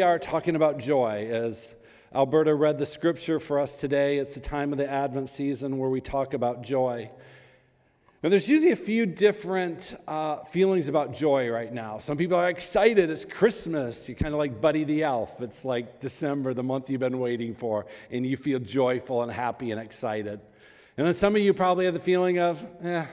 we are talking about joy. As Alberta read the scripture for us today, it's the time of the Advent season where we talk about joy. And there's usually a few different uh, feelings about joy right now. Some people are excited. It's Christmas. You're kind of like Buddy the Elf. It's like December, the month you've been waiting for, and you feel joyful and happy and excited. And then some of you probably have the feeling of, eh,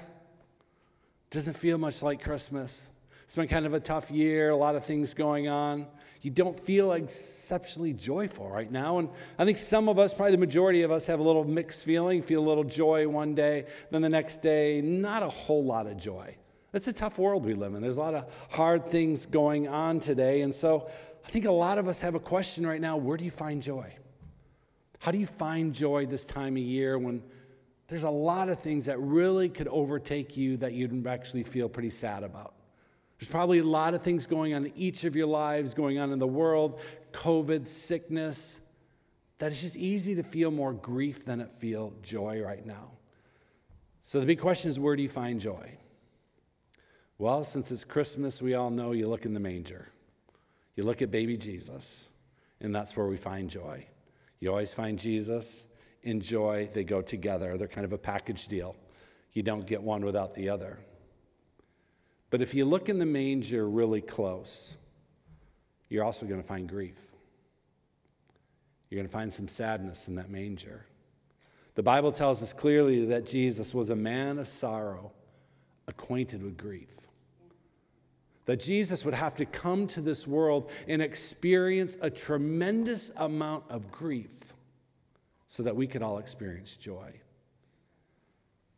doesn't feel much like Christmas. It's been kind of a tough year, a lot of things going on. You don't feel exceptionally joyful right now. And I think some of us, probably the majority of us, have a little mixed feeling, feel a little joy one day, then the next day, not a whole lot of joy. It's a tough world we live in. There's a lot of hard things going on today. And so I think a lot of us have a question right now where do you find joy? How do you find joy this time of year when there's a lot of things that really could overtake you that you'd actually feel pretty sad about? There's probably a lot of things going on in each of your lives, going on in the world, COVID, sickness, that it's just easy to feel more grief than it feel joy right now. So the big question is where do you find joy? Well, since it's Christmas, we all know you look in the manger. You look at baby Jesus, and that's where we find joy. You always find Jesus and joy, they go together. They're kind of a package deal. You don't get one without the other. But if you look in the manger really close, you're also going to find grief. You're going to find some sadness in that manger. The Bible tells us clearly that Jesus was a man of sorrow, acquainted with grief. That Jesus would have to come to this world and experience a tremendous amount of grief so that we could all experience joy.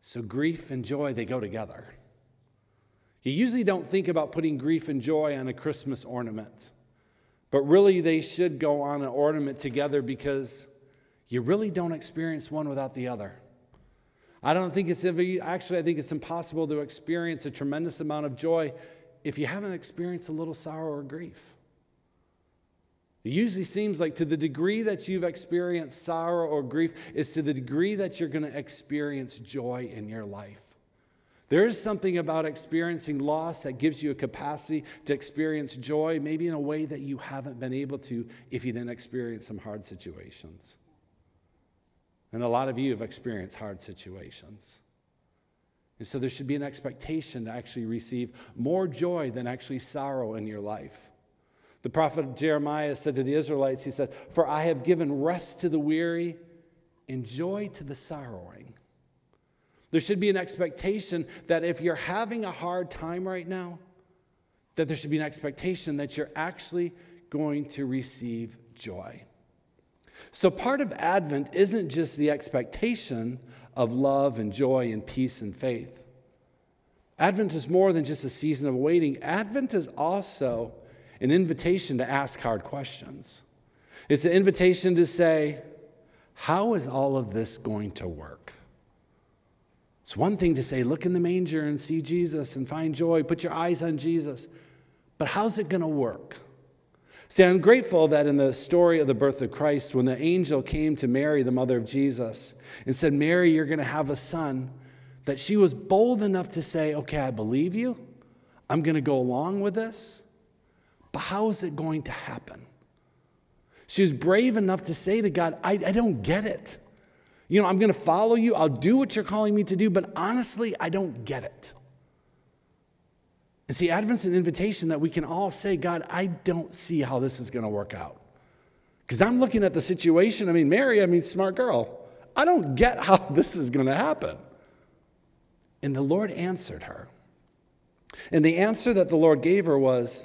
So, grief and joy, they go together. You usually don't think about putting grief and joy on a Christmas ornament, but really they should go on an ornament together because you really don't experience one without the other. I don't think it's actually, I think it's impossible to experience a tremendous amount of joy if you haven't experienced a little sorrow or grief. It usually seems like to the degree that you've experienced sorrow or grief is to the degree that you're going to experience joy in your life. There is something about experiencing loss that gives you a capacity to experience joy, maybe in a way that you haven't been able to if you didn't experience some hard situations. And a lot of you have experienced hard situations. And so there should be an expectation to actually receive more joy than actually sorrow in your life. The prophet Jeremiah said to the Israelites, he said, For I have given rest to the weary and joy to the sorrowing. There should be an expectation that if you're having a hard time right now, that there should be an expectation that you're actually going to receive joy. So, part of Advent isn't just the expectation of love and joy and peace and faith. Advent is more than just a season of waiting, Advent is also an invitation to ask hard questions. It's an invitation to say, How is all of this going to work? It's one thing to say, look in the manger and see Jesus and find joy, put your eyes on Jesus. But how's it going to work? See, I'm grateful that in the story of the birth of Christ, when the angel came to Mary, the mother of Jesus, and said, Mary, you're going to have a son, that she was bold enough to say, Okay, I believe you. I'm going to go along with this. But how is it going to happen? She was brave enough to say to God, I, I don't get it. You know, I'm going to follow you. I'll do what you're calling me to do, but honestly, I don't get it. And see, Advent's an invitation that we can all say, God, I don't see how this is going to work out. Because I'm looking at the situation. I mean, Mary, I mean, smart girl. I don't get how this is going to happen. And the Lord answered her. And the answer that the Lord gave her was,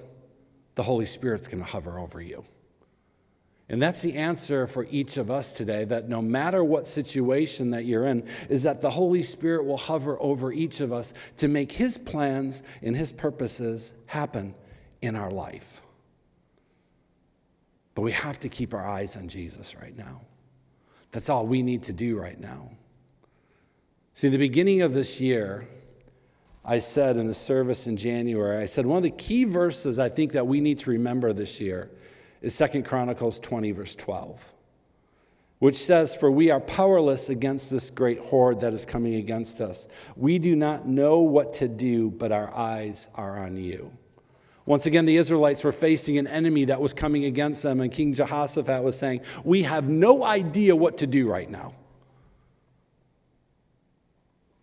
the Holy Spirit's going to hover over you. And that's the answer for each of us today that no matter what situation that you're in, is that the Holy Spirit will hover over each of us to make His plans and His purposes happen in our life. But we have to keep our eyes on Jesus right now. That's all we need to do right now. See, the beginning of this year, I said in the service in January, I said one of the key verses I think that we need to remember this year is Second Chronicles 20, verse 12, which says, For we are powerless against this great horde that is coming against us. We do not know what to do, but our eyes are on you. Once again, the Israelites were facing an enemy that was coming against them, and King Jehoshaphat was saying, We have no idea what to do right now,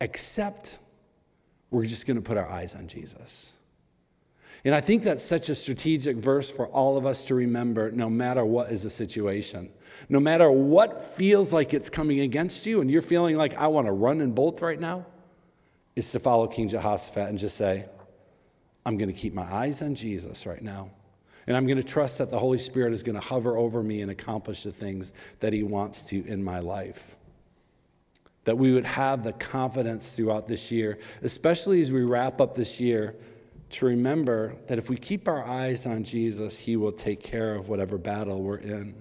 except we're just going to put our eyes on Jesus. And I think that's such a strategic verse for all of us to remember no matter what is the situation. No matter what feels like it's coming against you and you're feeling like I want to run and bolt right now, is to follow King Jehoshaphat and just say, I'm going to keep my eyes on Jesus right now. And I'm going to trust that the Holy Spirit is going to hover over me and accomplish the things that He wants to in my life. That we would have the confidence throughout this year, especially as we wrap up this year, to remember that if we keep our eyes on Jesus, He will take care of whatever battle we're in.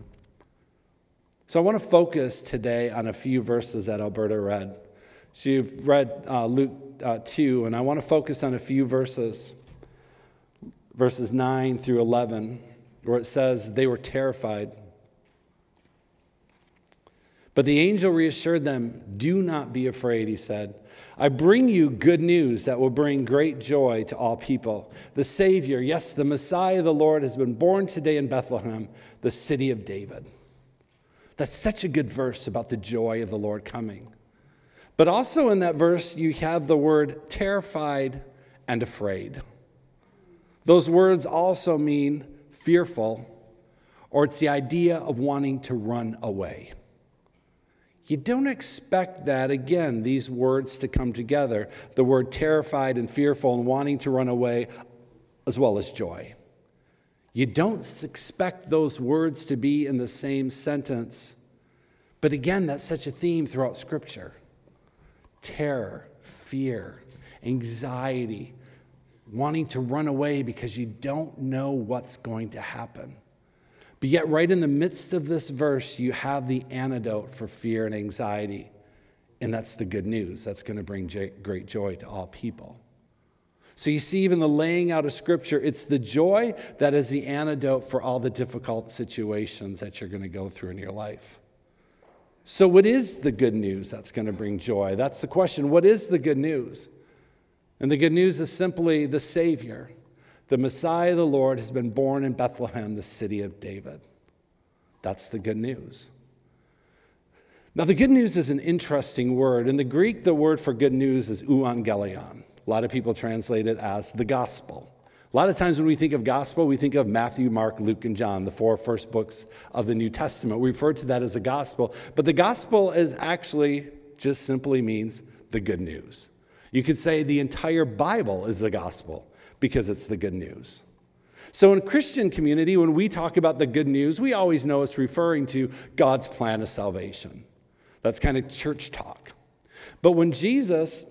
So I want to focus today on a few verses that Alberta read. So you've read uh, Luke uh, 2, and I want to focus on a few verses verses 9 through 11, where it says they were terrified. But the angel reassured them, Do not be afraid, he said. I bring you good news that will bring great joy to all people. The Savior, yes, the Messiah, the Lord, has been born today in Bethlehem, the city of David. That's such a good verse about the joy of the Lord coming. But also in that verse, you have the word terrified and afraid. Those words also mean fearful, or it's the idea of wanting to run away. You don't expect that, again, these words to come together the word terrified and fearful and wanting to run away, as well as joy. You don't expect those words to be in the same sentence. But again, that's such a theme throughout Scripture terror, fear, anxiety, wanting to run away because you don't know what's going to happen. But yet, right in the midst of this verse, you have the antidote for fear and anxiety. And that's the good news. That's going to bring great joy to all people. So you see, even the laying out of Scripture, it's the joy that is the antidote for all the difficult situations that you're going to go through in your life. So, what is the good news that's going to bring joy? That's the question. What is the good news? And the good news is simply the Savior the Messiah, the Lord, has been born in Bethlehem, the city of David. That's the good news. Now, the good news is an interesting word. In the Greek, the word for good news is euangelion. A lot of people translate it as the gospel. A lot of times when we think of gospel, we think of Matthew, Mark, Luke, and John, the four first books of the New Testament. We refer to that as a gospel. But the gospel is actually just simply means the good news. You could say the entire Bible is the gospel because it's the good news. So, in Christian community, when we talk about the good news, we always know it's referring to God's plan of salvation. That's kind of church talk. But when Jesus,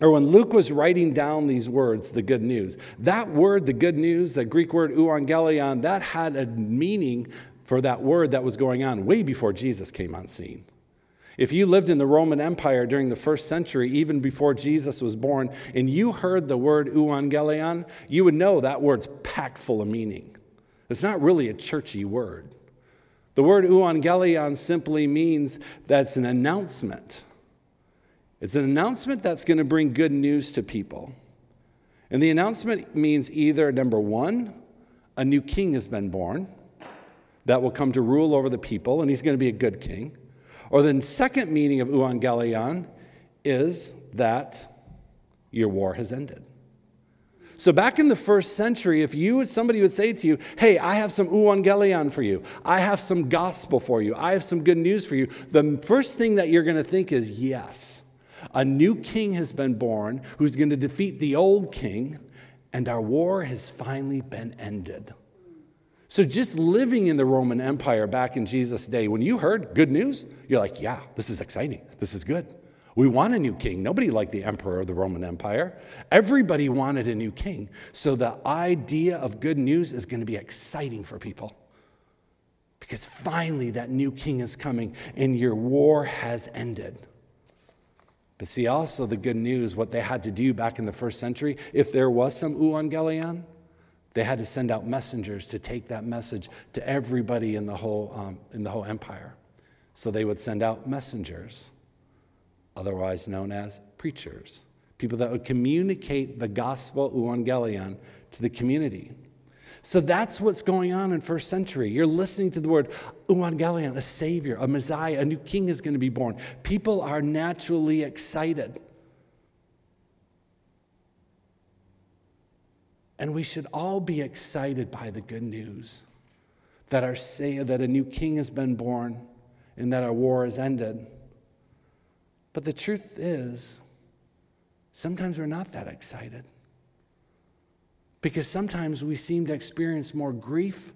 or when Luke was writing down these words, the good news, that word, the good news, the Greek word euangelion, that had a meaning for that word that was going on way before Jesus came on scene. If you lived in the Roman Empire during the first century, even before Jesus was born, and you heard the word euangelion, you would know that word's packed full of meaning. It's not really a churchy word. The word euangelion simply means that's an announcement. It's an announcement that's going to bring good news to people. And the announcement means either number one, a new king has been born that will come to rule over the people, and he's going to be a good king. Or the second meaning of euangelion is that your war has ended. So back in the first century, if you somebody would say to you, "Hey, I have some euangelion for you. I have some gospel for you. I have some good news for you." The first thing that you're going to think is, "Yes, a new king has been born who's going to defeat the old king, and our war has finally been ended." So, just living in the Roman Empire back in Jesus' day, when you heard good news, you're like, yeah, this is exciting. This is good. We want a new king. Nobody liked the emperor of the Roman Empire. Everybody wanted a new king. So, the idea of good news is going to be exciting for people. Because finally, that new king is coming and your war has ended. But see, also the good news, what they had to do back in the first century, if there was some euangelion, they had to send out messengers to take that message to everybody in the whole, um, in the whole empire. So they would send out messengers, otherwise known as preachers, people that would communicate the gospel evangelion to the community. So that's what's going on in first century. You're listening to the word evangelion, a savior, a messiah, a new king is going to be born. People are naturally excited. And we should all be excited by the good news that, our, that a new king has been born and that our war has ended. But the truth is, sometimes we're not that excited. Because sometimes we seem to experience more grief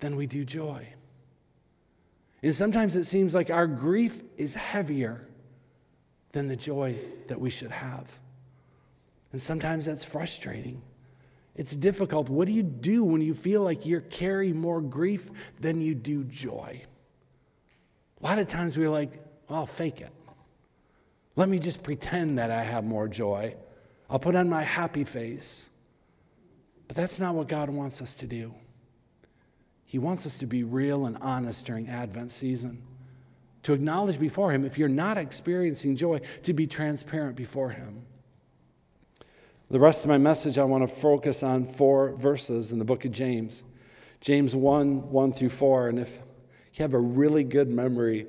than we do joy. And sometimes it seems like our grief is heavier than the joy that we should have. And sometimes that's frustrating. It's difficult. What do you do when you feel like you're carrying more grief than you do joy? A lot of times we're like, well, I'll fake it. Let me just pretend that I have more joy. I'll put on my happy face. But that's not what God wants us to do. He wants us to be real and honest during Advent season, to acknowledge before Him if you're not experiencing joy, to be transparent before Him. The rest of my message, I want to focus on four verses in the book of James James 1 1 through 4. And if you have a really good memory,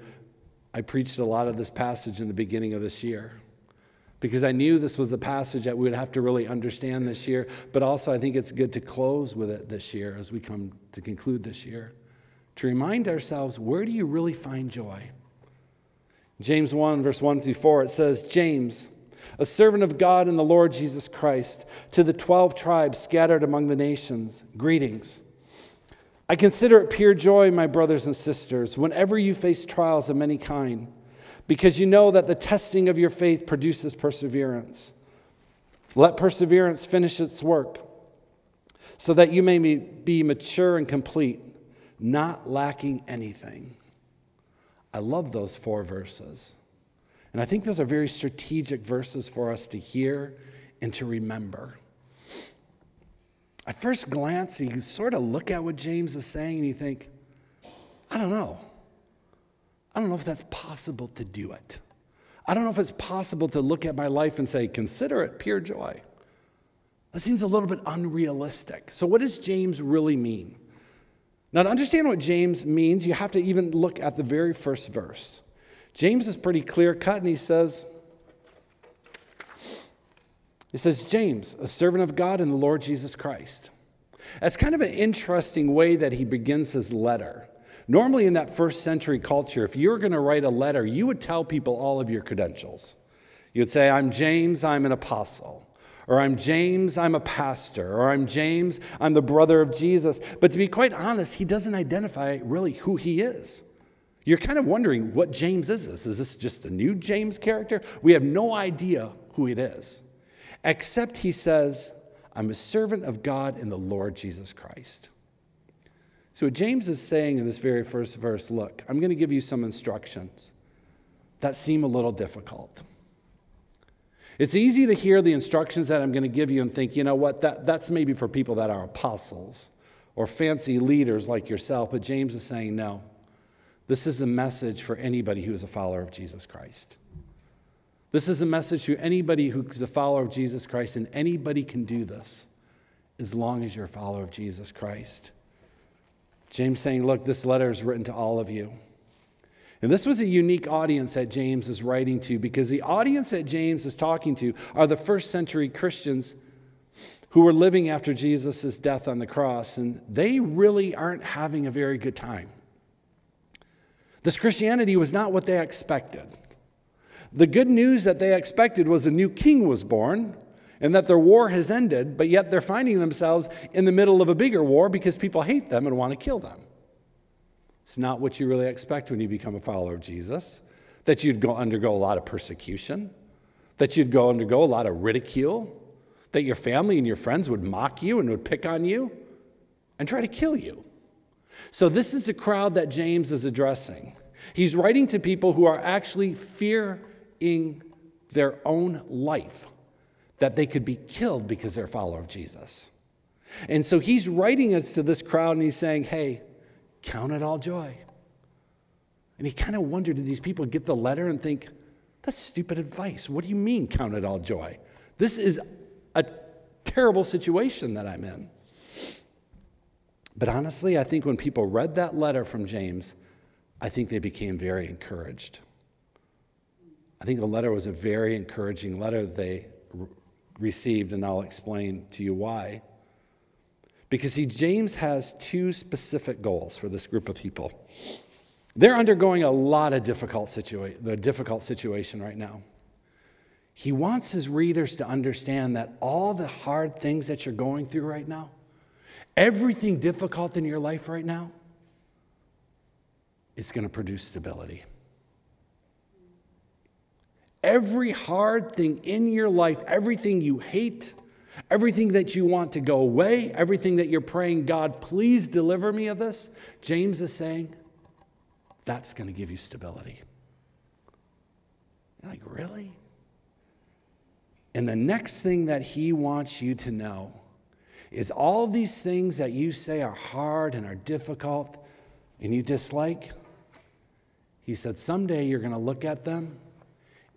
I preached a lot of this passage in the beginning of this year because I knew this was a passage that we would have to really understand this year, but also I think it's good to close with it this year as we come to conclude this year. To remind ourselves, where do you really find joy? James 1, verse 1 through 4, it says, James, a servant of God and the Lord Jesus Christ, to the 12 tribes scattered among the nations, greetings. I consider it pure joy, my brothers and sisters, whenever you face trials of many kind, because you know that the testing of your faith produces perseverance. Let perseverance finish its work, so that you may be mature and complete, not lacking anything. I love those four verses. And I think those are very strategic verses for us to hear and to remember. At first glance, you sort of look at what James is saying and you think, I don't know. I don't know if that's possible to do it. I don't know if it's possible to look at my life and say, consider it pure joy. That seems a little bit unrealistic. So, what does James really mean? Now, to understand what James means, you have to even look at the very first verse. James is pretty clear cut, and he says, he says, James, a servant of God and the Lord Jesus Christ. That's kind of an interesting way that he begins his letter. Normally, in that first century culture, if you were going to write a letter, you would tell people all of your credentials. You'd say, I'm James, I'm an apostle. Or I'm James, I'm a pastor. Or I'm James, I'm the brother of Jesus. But to be quite honest, he doesn't identify really who he is. You're kind of wondering what James is this? Is this just a new James character? We have no idea who it is, except he says, I'm a servant of God and the Lord Jesus Christ. So, what James is saying in this very first verse look, I'm going to give you some instructions that seem a little difficult. It's easy to hear the instructions that I'm going to give you and think, you know what, that, that's maybe for people that are apostles or fancy leaders like yourself. But James is saying, no. This is a message for anybody who is a follower of Jesus Christ. This is a message to anybody who is a follower of Jesus Christ, and anybody can do this as long as you're a follower of Jesus Christ. James saying, Look, this letter is written to all of you. And this was a unique audience that James is writing to because the audience that James is talking to are the first century Christians who were living after Jesus' death on the cross, and they really aren't having a very good time. This Christianity was not what they expected. The good news that they expected was a new king was born and that their war has ended, but yet they're finding themselves in the middle of a bigger war because people hate them and want to kill them. It's not what you really expect when you become a follower of Jesus. That you'd go undergo a lot of persecution, that you'd go undergo a lot of ridicule, that your family and your friends would mock you and would pick on you and try to kill you. So, this is the crowd that James is addressing. He's writing to people who are actually fearing their own life, that they could be killed because they're a follower of Jesus. And so he's writing us to this crowd and he's saying, hey, count it all joy. And he kind of wondered did these people get the letter and think, That's stupid advice. What do you mean, count it all joy? This is a terrible situation that I'm in. But honestly, I think when people read that letter from James, I think they became very encouraged. I think the letter was a very encouraging letter they re- received, and I'll explain to you why. Because, see, James has two specific goals for this group of people. They're undergoing a lot of difficult situation, the difficult situation right now. He wants his readers to understand that all the hard things that you're going through right now, everything difficult in your life right now, is going to produce stability. Every hard thing in your life, everything you hate, everything that you want to go away, everything that you're praying, God, please deliver me of this, James is saying, that's going to give you stability. You're like, really? And the next thing that he wants you to know is all these things that you say are hard and are difficult and you dislike. He said, someday you're going to look at them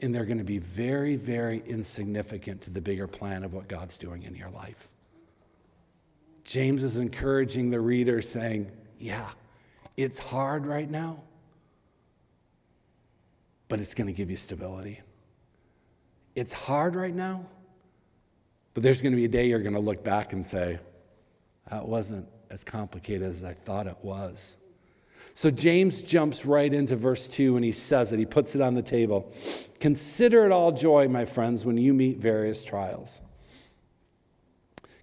and they're going to be very, very insignificant to the bigger plan of what God's doing in your life. James is encouraging the reader, saying, Yeah, it's hard right now, but it's going to give you stability. It's hard right now, but there's going to be a day you're going to look back and say, That wasn't as complicated as I thought it was. So James jumps right into verse 2 and he says it, he puts it on the table. Consider it all joy, my friends, when you meet various trials.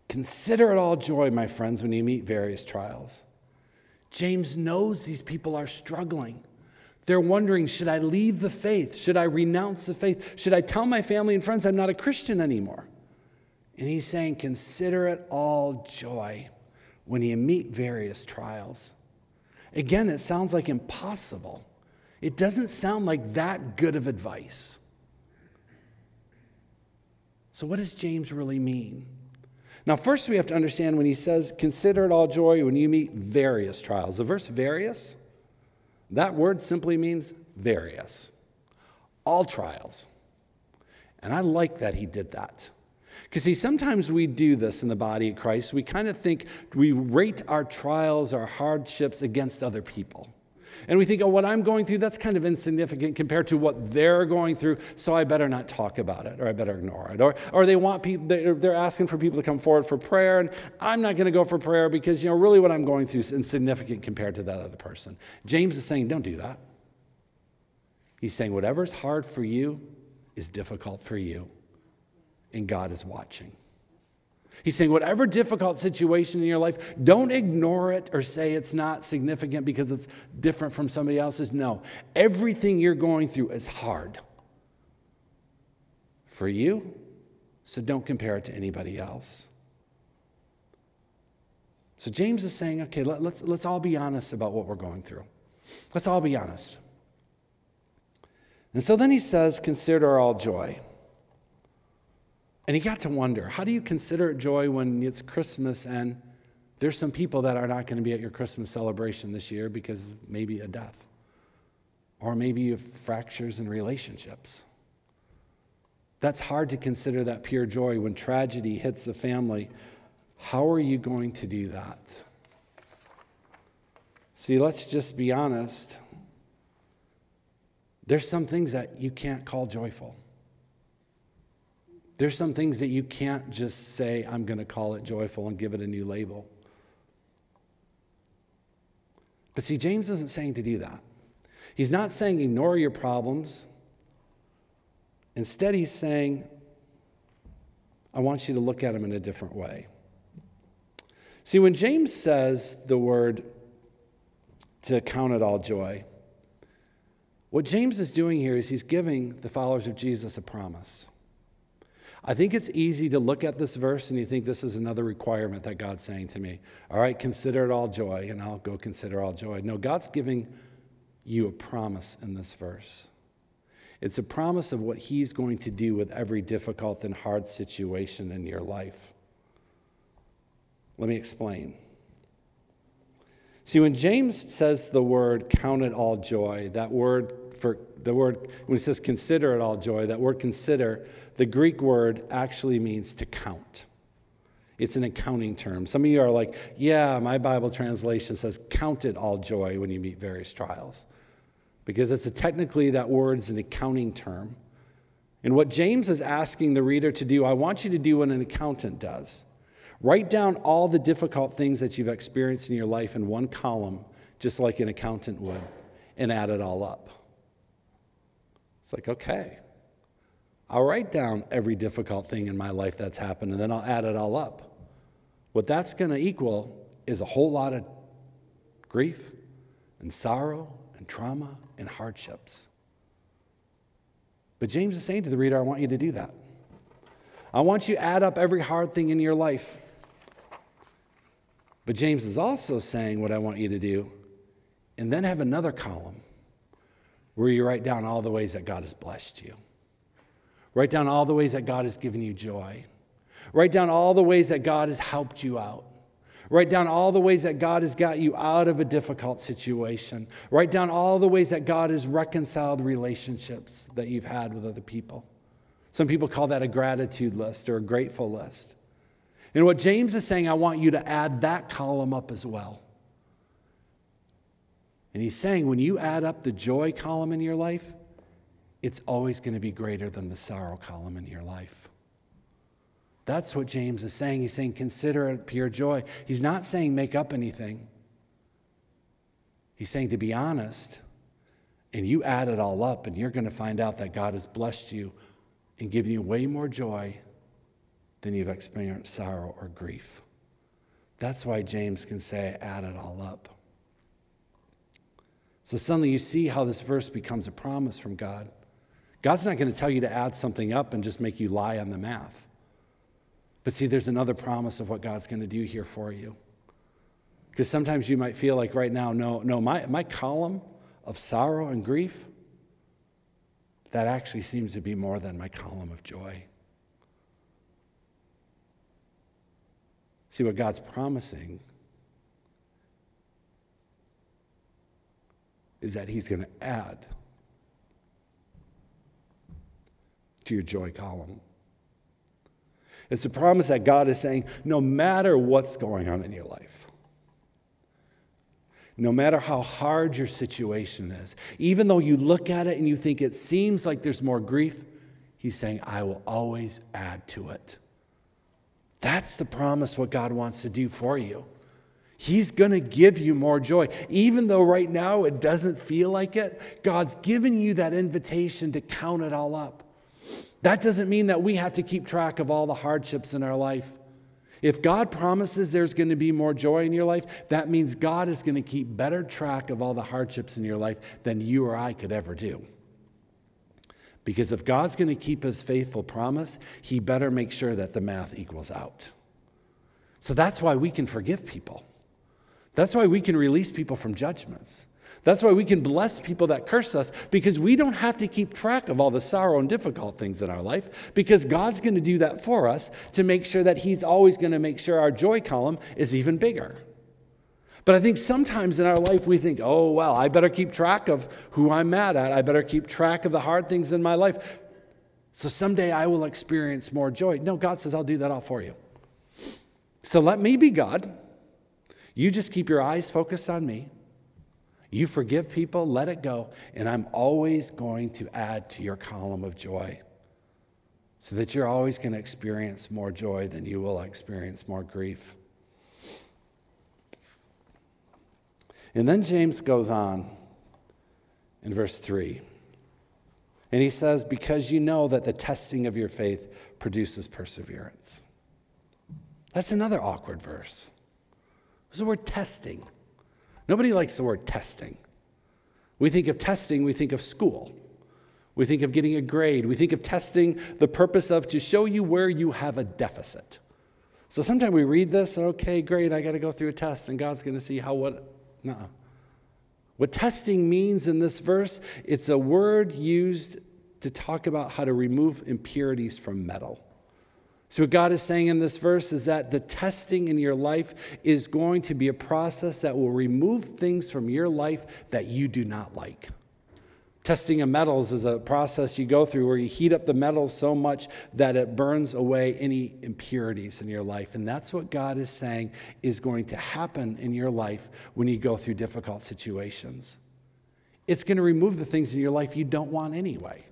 Consider it all joy, my friends, when you meet various trials. James knows these people are struggling. They're wondering should I leave the faith? Should I renounce the faith? Should I tell my family and friends I'm not a Christian anymore? And he's saying, consider it all joy when you meet various trials. Again, it sounds like impossible. It doesn't sound like that good of advice. So, what does James really mean? Now, first, we have to understand when he says, consider it all joy when you meet various trials. The verse various, that word simply means various, all trials. And I like that he did that. Because, see, sometimes we do this in the body of Christ. We kind of think we rate our trials, our hardships against other people. And we think, oh, what I'm going through, that's kind of insignificant compared to what they're going through, so I better not talk about it, or I better ignore it. Or, or they want people, they're asking for people to come forward for prayer, and I'm not going to go for prayer because, you know, really what I'm going through is insignificant compared to that other person. James is saying, don't do that. He's saying, whatever's hard for you is difficult for you and God is watching. He's saying, whatever difficult situation in your life, don't ignore it or say it's not significant because it's different from somebody else's. No, everything you're going through is hard for you, so don't compare it to anybody else. So James is saying, okay, let, let's, let's all be honest about what we're going through. Let's all be honest. And so then he says, consider all joy. And he got to wonder how do you consider it joy when it's Christmas and there's some people that are not going to be at your Christmas celebration this year because maybe a death, or maybe fractures in relationships. That's hard to consider that pure joy when tragedy hits the family. How are you going to do that? See, let's just be honest. There's some things that you can't call joyful. There's some things that you can't just say, I'm going to call it joyful and give it a new label. But see, James isn't saying to do that. He's not saying ignore your problems. Instead, he's saying, I want you to look at them in a different way. See, when James says the word to count it all joy, what James is doing here is he's giving the followers of Jesus a promise. I think it's easy to look at this verse and you think this is another requirement that God's saying to me. All right, consider it all joy, and I'll go consider all joy. No, God's giving you a promise in this verse. It's a promise of what He's going to do with every difficult and hard situation in your life. Let me explain. See, when James says the word count it all joy, that word for the word, when he says consider it all joy, that word consider, the Greek word actually means to count. It's an accounting term. Some of you are like, yeah, my Bible translation says count it all joy when you meet various trials. Because it's a, technically that word is an accounting term. And what James is asking the reader to do, I want you to do what an accountant does. Write down all the difficult things that you've experienced in your life in one column, just like an accountant would, and add it all up. It's like, okay, I'll write down every difficult thing in my life that's happened, and then I'll add it all up. What that's going to equal is a whole lot of grief and sorrow and trauma and hardships. But James is saying to the reader, I want you to do that. I want you to add up every hard thing in your life but James is also saying what I want you to do, and then have another column where you write down all the ways that God has blessed you. Write down all the ways that God has given you joy. Write down all the ways that God has helped you out. Write down all the ways that God has got you out of a difficult situation. Write down all the ways that God has reconciled relationships that you've had with other people. Some people call that a gratitude list or a grateful list. And what James is saying, I want you to add that column up as well. And he's saying when you add up the joy column in your life, it's always going to be greater than the sorrow column in your life. That's what James is saying. He's saying consider it pure joy. He's not saying make up anything. He's saying to be honest, and you add it all up, and you're going to find out that God has blessed you and given you way more joy than you've experienced sorrow or grief. That's why James can say, add it all up. So suddenly you see how this verse becomes a promise from God. God's not going to tell you to add something up and just make you lie on the math. But see, there's another promise of what God's going to do here for you. Because sometimes you might feel like right now, no, no, my, my column of sorrow and grief, that actually seems to be more than my column of joy. See what God's promising is that He's going to add to your joy column. It's a promise that God is saying no matter what's going on in your life, no matter how hard your situation is, even though you look at it and you think it seems like there's more grief, He's saying, I will always add to it. That's the promise what God wants to do for you. He's going to give you more joy. Even though right now it doesn't feel like it, God's given you that invitation to count it all up. That doesn't mean that we have to keep track of all the hardships in our life. If God promises there's going to be more joy in your life, that means God is going to keep better track of all the hardships in your life than you or I could ever do. Because if God's going to keep his faithful promise, he better make sure that the math equals out. So that's why we can forgive people. That's why we can release people from judgments. That's why we can bless people that curse us because we don't have to keep track of all the sorrow and difficult things in our life because God's going to do that for us to make sure that He's always going to make sure our joy column is even bigger. But I think sometimes in our life we think, oh, well, I better keep track of who I'm mad at. I better keep track of the hard things in my life. So someday I will experience more joy. No, God says, I'll do that all for you. So let me be God. You just keep your eyes focused on me. You forgive people, let it go, and I'm always going to add to your column of joy so that you're always going to experience more joy than you will experience more grief. And then James goes on in verse 3. And he says, Because you know that the testing of your faith produces perseverance. That's another awkward verse. There's the word testing. Nobody likes the word testing. We think of testing, we think of school. We think of getting a grade. We think of testing the purpose of to show you where you have a deficit. So sometimes we read this, okay, great, I got to go through a test, and God's going to see how what no. What testing means in this verse, it's a word used to talk about how to remove impurities from metal. So, what God is saying in this verse is that the testing in your life is going to be a process that will remove things from your life that you do not like. Testing of metals is a process you go through where you heat up the metals so much that it burns away any impurities in your life. And that's what God is saying is going to happen in your life when you go through difficult situations. It's going to remove the things in your life you don't want anyway.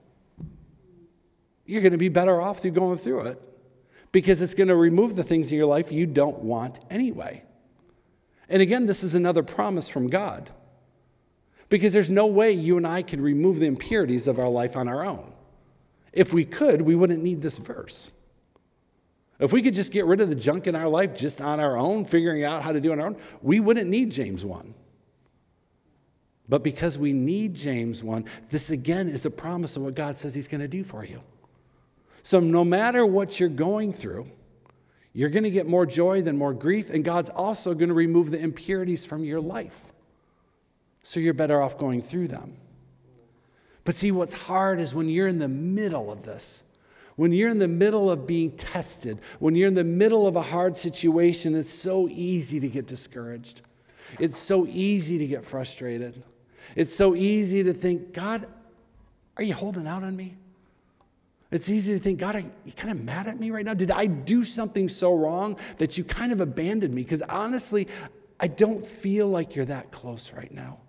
You're going to be better off through going through it because it's going to remove the things in your life you don't want anyway. And again, this is another promise from God. Because there's no way you and I can remove the impurities of our life on our own. If we could, we wouldn't need this verse. If we could just get rid of the junk in our life just on our own, figuring out how to do it on our own, we wouldn't need James 1. But because we need James 1, this again is a promise of what God says He's going to do for you. So no matter what you're going through, you're going to get more joy than more grief, and God's also going to remove the impurities from your life. So you're better off going through them. But see, what's hard is when you're in the middle of this, when you're in the middle of being tested, when you're in the middle of a hard situation, it's so easy to get discouraged. It's so easy to get frustrated. It's so easy to think, God, are you holding out on me? It's easy to think, God, are you kind of mad at me right now? Did I do something so wrong that you kind of abandoned me? Because honestly, I don't feel like you're that close right now.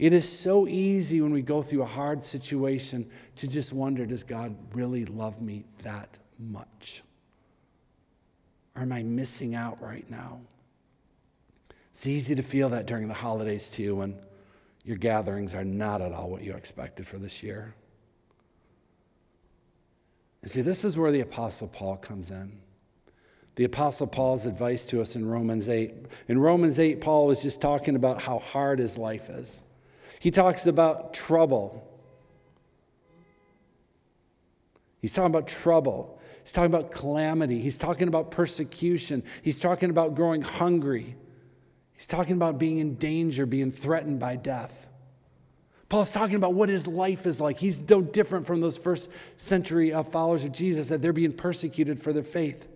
It is so easy when we go through a hard situation to just wonder does God really love me that much? Or am I missing out right now? It's easy to feel that during the holidays too when your gatherings are not at all what you expected for this year. And see, this is where the Apostle Paul comes in. The Apostle Paul's advice to us in Romans 8. In Romans 8, Paul was just talking about how hard his life is. He talks about trouble. He's talking about trouble. He's talking about calamity. He's talking about persecution. He's talking about growing hungry. He's talking about being in danger, being threatened by death. Paul's talking about what his life is like. He's no different from those first century uh, followers of Jesus, that they're being persecuted for their faith.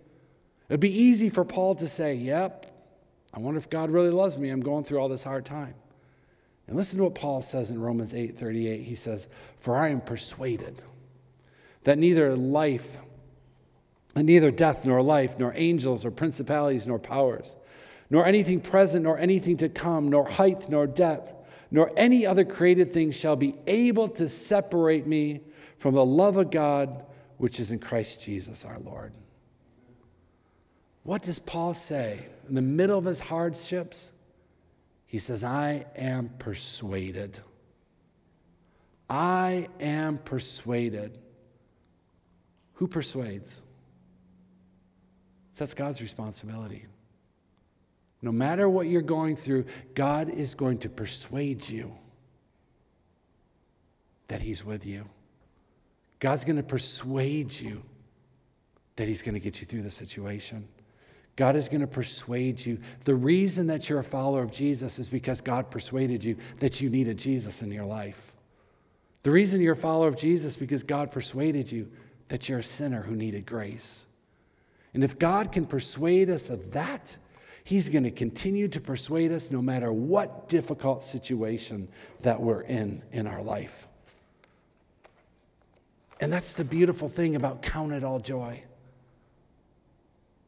It'd be easy for Paul to say, Yep, I wonder if God really loves me. I'm going through all this hard time. And listen to what Paul says in Romans 8 38. He says, For I am persuaded that neither life, and neither death nor life, nor angels or principalities nor powers, nor anything present nor anything to come, nor height nor depth, nor any other created thing shall be able to separate me from the love of God which is in Christ Jesus our Lord. What does Paul say in the middle of his hardships? He says, I am persuaded. I am persuaded. Who persuades? That's God's responsibility. No matter what you're going through, God is going to persuade you that He's with you. God's going to persuade you that He's going to get you through the situation. God is going to persuade you. The reason that you're a follower of Jesus is because God persuaded you that you needed Jesus in your life. The reason you're a follower of Jesus is because God persuaded you that you're a sinner who needed grace. And if God can persuade us of that, He's going to continue to persuade us no matter what difficult situation that we're in in our life. And that's the beautiful thing about count it all joy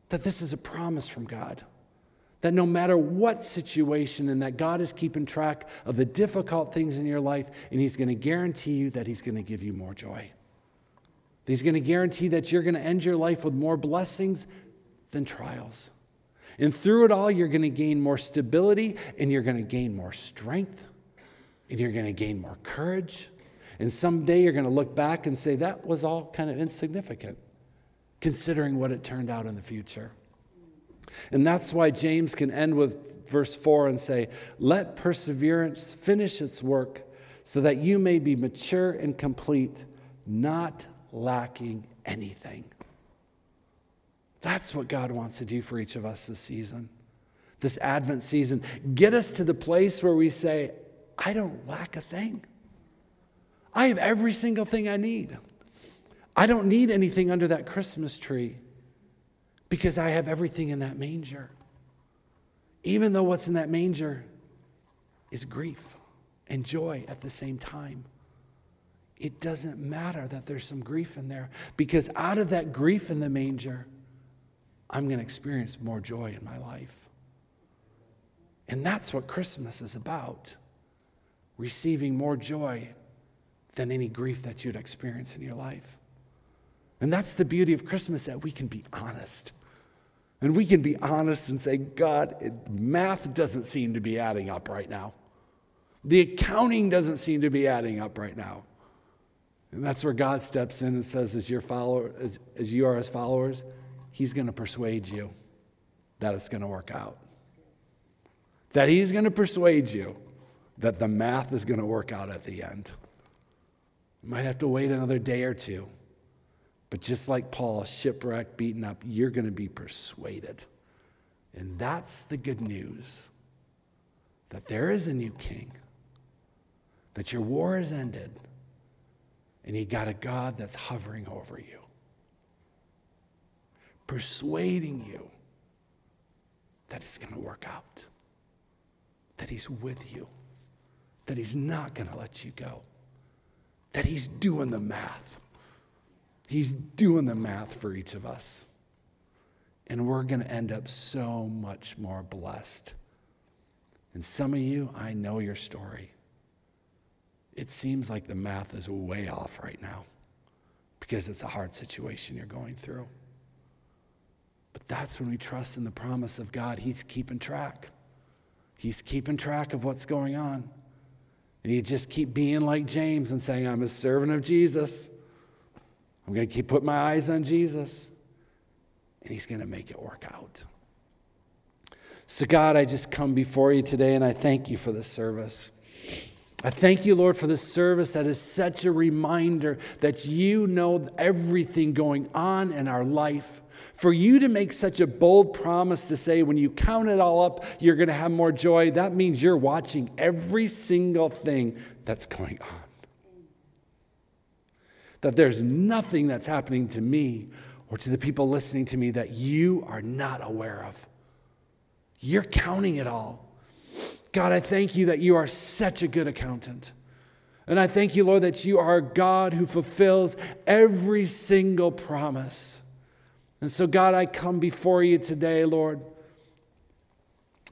that this is a promise from God. That no matter what situation, and that God is keeping track of the difficult things in your life, and He's going to guarantee you that He's going to give you more joy. He's going to guarantee that you're going to end your life with more blessings than trials. And through it all, you're going to gain more stability, and you're going to gain more strength, and you're going to gain more courage. And someday you're going to look back and say, that was all kind of insignificant considering what it turned out in the future. And that's why James can end with verse 4 and say, Let perseverance finish its work so that you may be mature and complete, not lacking anything. That's what God wants to do for each of us this season, this Advent season. Get us to the place where we say, I don't lack a thing. I have every single thing I need. I don't need anything under that Christmas tree. because I have everything in that manger. Even though what's in that manger is grief and joy at the same time. It doesn't matter that there's some grief in there because out of that grief in the manger, I'm going to experience more joy in my life. And that's what Christmas is about receiving more joy than any grief that you'd experience in your life. And that's the beauty of Christmas that we can be honest. And we can be honest and say, God, it, math doesn't seem to be adding up right now. The accounting doesn't seem to be adding up right now. And that's where God steps in and says, as, your follower, as, as you are as followers, he's going to persuade you that it's going to work out. That he's going to persuade you that the math is going to work out at the end. You might have to wait another day or two. But just like Paul, shipwrecked, beaten up, you're going to be persuaded. And that's the good news that there is a new king, that your war is ended, and you got a God that's hovering over you, persuading you that it's going to work out, that he's with you, that he's not going to let you go, that he's doing the math He's doing the math for each of us. And we're going to end up so much more blessed. And some of you, I know your story. It seems like the math is way off right now because it's a hard situation you're going through. But that's when we trust in the promise of God. He's keeping track. He's keeping track of what's going on. And you just keep being like James and saying, I'm a servant of Jesus. I'm going to keep putting my eyes on Jesus, and He's going to make it work out. So, God, I just come before you today, and I thank you for this service. I thank you, Lord, for this service that is such a reminder that you know everything going on in our life. For you to make such a bold promise to say, when you count it all up, you're going to have more joy, that means you're watching every single thing that's going on that there's nothing that's happening to me or to the people listening to me that you are not aware of. You're counting it all. God, I thank you that you are such a good accountant. And I thank you, Lord, that you are God who fulfills every single promise. And so, God, I come before you today, Lord.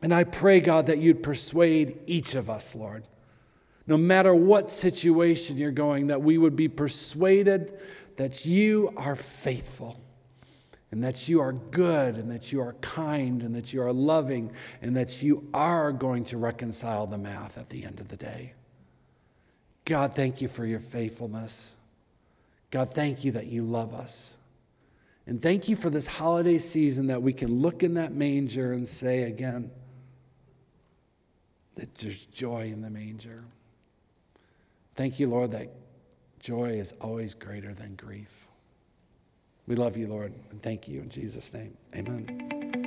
And I pray, God, that you'd persuade each of us, Lord no matter what situation you're going, that we would be persuaded that you are faithful and that you are good and that you are kind and that you are loving and that you are going to reconcile the math at the end of the day. God, thank you for your faithfulness. God, thank you that you love us. And thank you for this holiday season that we can look in that manger and say again that there's joy in the manger. Thank you, Lord, that joy is always greater than grief. We love you, Lord, and thank you in Jesus' name. Amen.